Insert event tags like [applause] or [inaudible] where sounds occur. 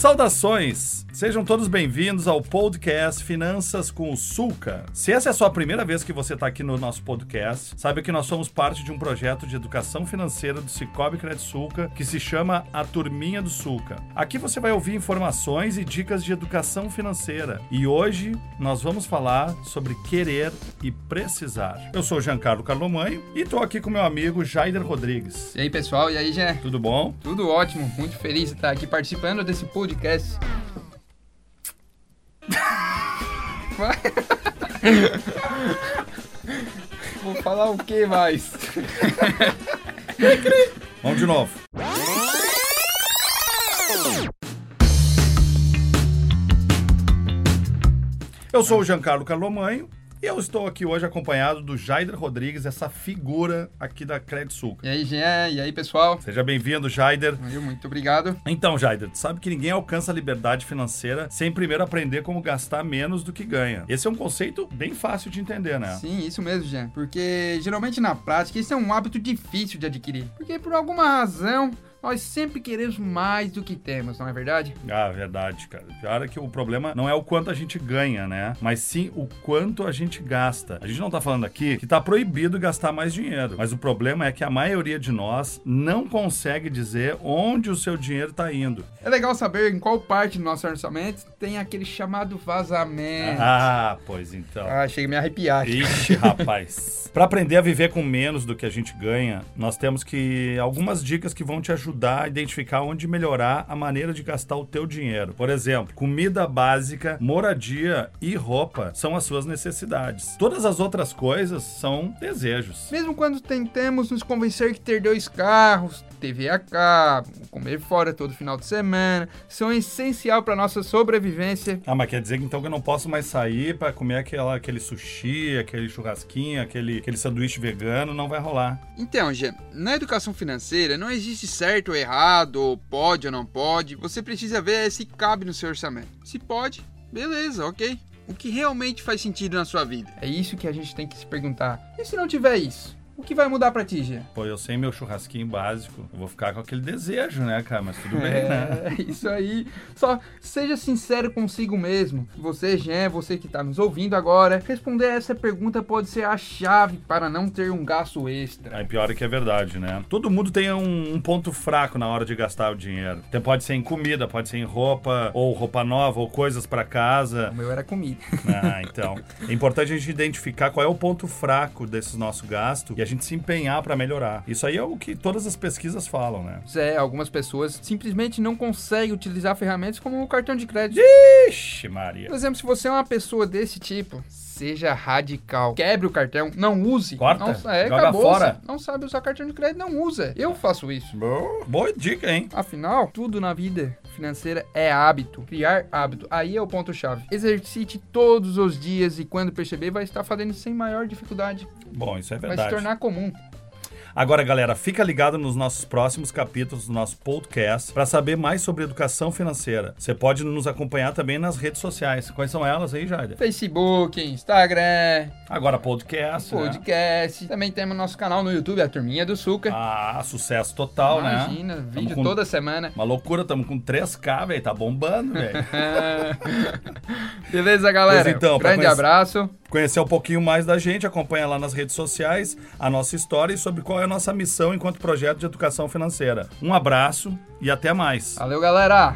Saudações! Sejam todos bem-vindos ao podcast Finanças com o Sulca. Se essa é a sua primeira vez que você está aqui no nosso podcast, saiba que nós somos parte de um projeto de educação financeira do Cicobi Credit Sulca que se chama A Turminha do Sulca. Aqui você vai ouvir informações e dicas de educação financeira. E hoje nós vamos falar sobre querer e precisar. Eu sou o Giancarlo Carlomanho e estou aqui com meu amigo Jaider Rodrigues. E aí, pessoal, e aí, Jé? Tudo bom? Tudo ótimo, muito feliz de estar aqui participando desse podcast. Vai. Vou falar o que mais? Vamos de novo. Eu sou o Giancarlo Carlomanho e eu estou aqui hoje acompanhado do Jaider Rodrigues, essa figura aqui da Credit Sul. E aí, Jean? E aí, pessoal? Seja bem-vindo, Jaider. Muito obrigado. Então, Jaider, tu sabe que ninguém alcança a liberdade financeira sem primeiro aprender como gastar menos do que ganha. Esse é um conceito bem fácil de entender, né? Sim, isso mesmo, Jean. Porque geralmente na prática isso é um hábito difícil de adquirir. Porque por alguma razão nós sempre queremos mais do que temos, não é verdade? Ah, verdade, cara. Pior é que o problema não é o quanto a gente ganha, né? Mas sim o quanto a gente gasta. A gente não tá falando aqui que tá proibido gastar mais dinheiro. Mas o problema é que a maioria de nós não consegue dizer onde o seu dinheiro tá indo. É legal saber em qual parte do nosso orçamento tem aquele chamado vazamento. Ah, pois então. Ah, chega a me arrepiar. Ixi, [laughs] rapaz. Para aprender a viver com menos do que a gente ganha, nós temos que algumas dicas que vão te ajudar a identificar onde melhorar a maneira de gastar o teu dinheiro. Por exemplo, comida básica, moradia e roupa são as suas necessidades. Todas as outras coisas são desejos. Mesmo quando tentemos nos convencer que ter dois carros, TV a cabo, comer fora todo final de semana, são essencial para nossa sobrevivência. Ah, mas quer dizer então que eu não posso mais sair para comer aquela, aquele sushi, aquele churrasquinho, aquele, aquele sanduíche vegano, não vai rolar. Então, Gê, na educação financeira não existe certo ou errado, pode ou não pode. Você precisa ver se cabe no seu orçamento. Se pode, beleza, ok. O que realmente faz sentido na sua vida? É isso que a gente tem que se perguntar. E se não tiver isso? O que vai mudar pra ti, Gê? Pô, eu sei meu churrasquinho básico. Eu vou ficar com aquele desejo, né, cara? Mas tudo bem, é, né? [laughs] isso aí. Só seja sincero consigo mesmo. Você, Gê, você que tá nos ouvindo agora, responder essa pergunta pode ser a chave para não ter um gasto extra. Aí pior é que é verdade, né? Todo mundo tem um, um ponto fraco na hora de gastar o dinheiro. Então pode ser em comida, pode ser em roupa, ou roupa nova, ou coisas para casa. O meu era comida. Ah, então. É importante a gente identificar qual é o ponto fraco desses nossos gastos e a gente se empenhar para melhorar. Isso aí é o que todas as pesquisas falam, né? É, algumas pessoas simplesmente não conseguem utilizar ferramentas como o cartão de crédito. Ixi, Maria. Por exemplo, se você é uma pessoa desse tipo, seja radical. Quebre o cartão, não use. Corta, não, é, joga acabou, fora. Não sabe usar cartão de crédito, não usa. Eu faço isso. Boa, boa dica, hein? Afinal, tudo na vida financeira é hábito. Criar hábito. Aí é o ponto-chave. Exercite todos os dias e quando perceber, vai estar fazendo sem maior dificuldade. Bom, isso é Vai verdade. se tornar comum. Agora, galera, fica ligado nos nossos próximos capítulos do nosso podcast para saber mais sobre educação financeira. Você pode nos acompanhar também nas redes sociais. Quais são elas aí, Jader? Facebook, Instagram, Agora podcast, né? podcast. Também temos nosso canal no YouTube, a Turminha do Suca. Ah, sucesso total, né? Imagina, vídeo com- toda semana. Uma loucura, estamos com 3K, velho. Tá bombando, velho. [laughs] Beleza, galera? Pois então, Grande conhecer- abraço. Conhecer um pouquinho mais da gente, acompanha lá nas redes sociais a nossa história e sobre qual é a nossa missão enquanto projeto de educação financeira. Um abraço e até mais. Valeu, galera!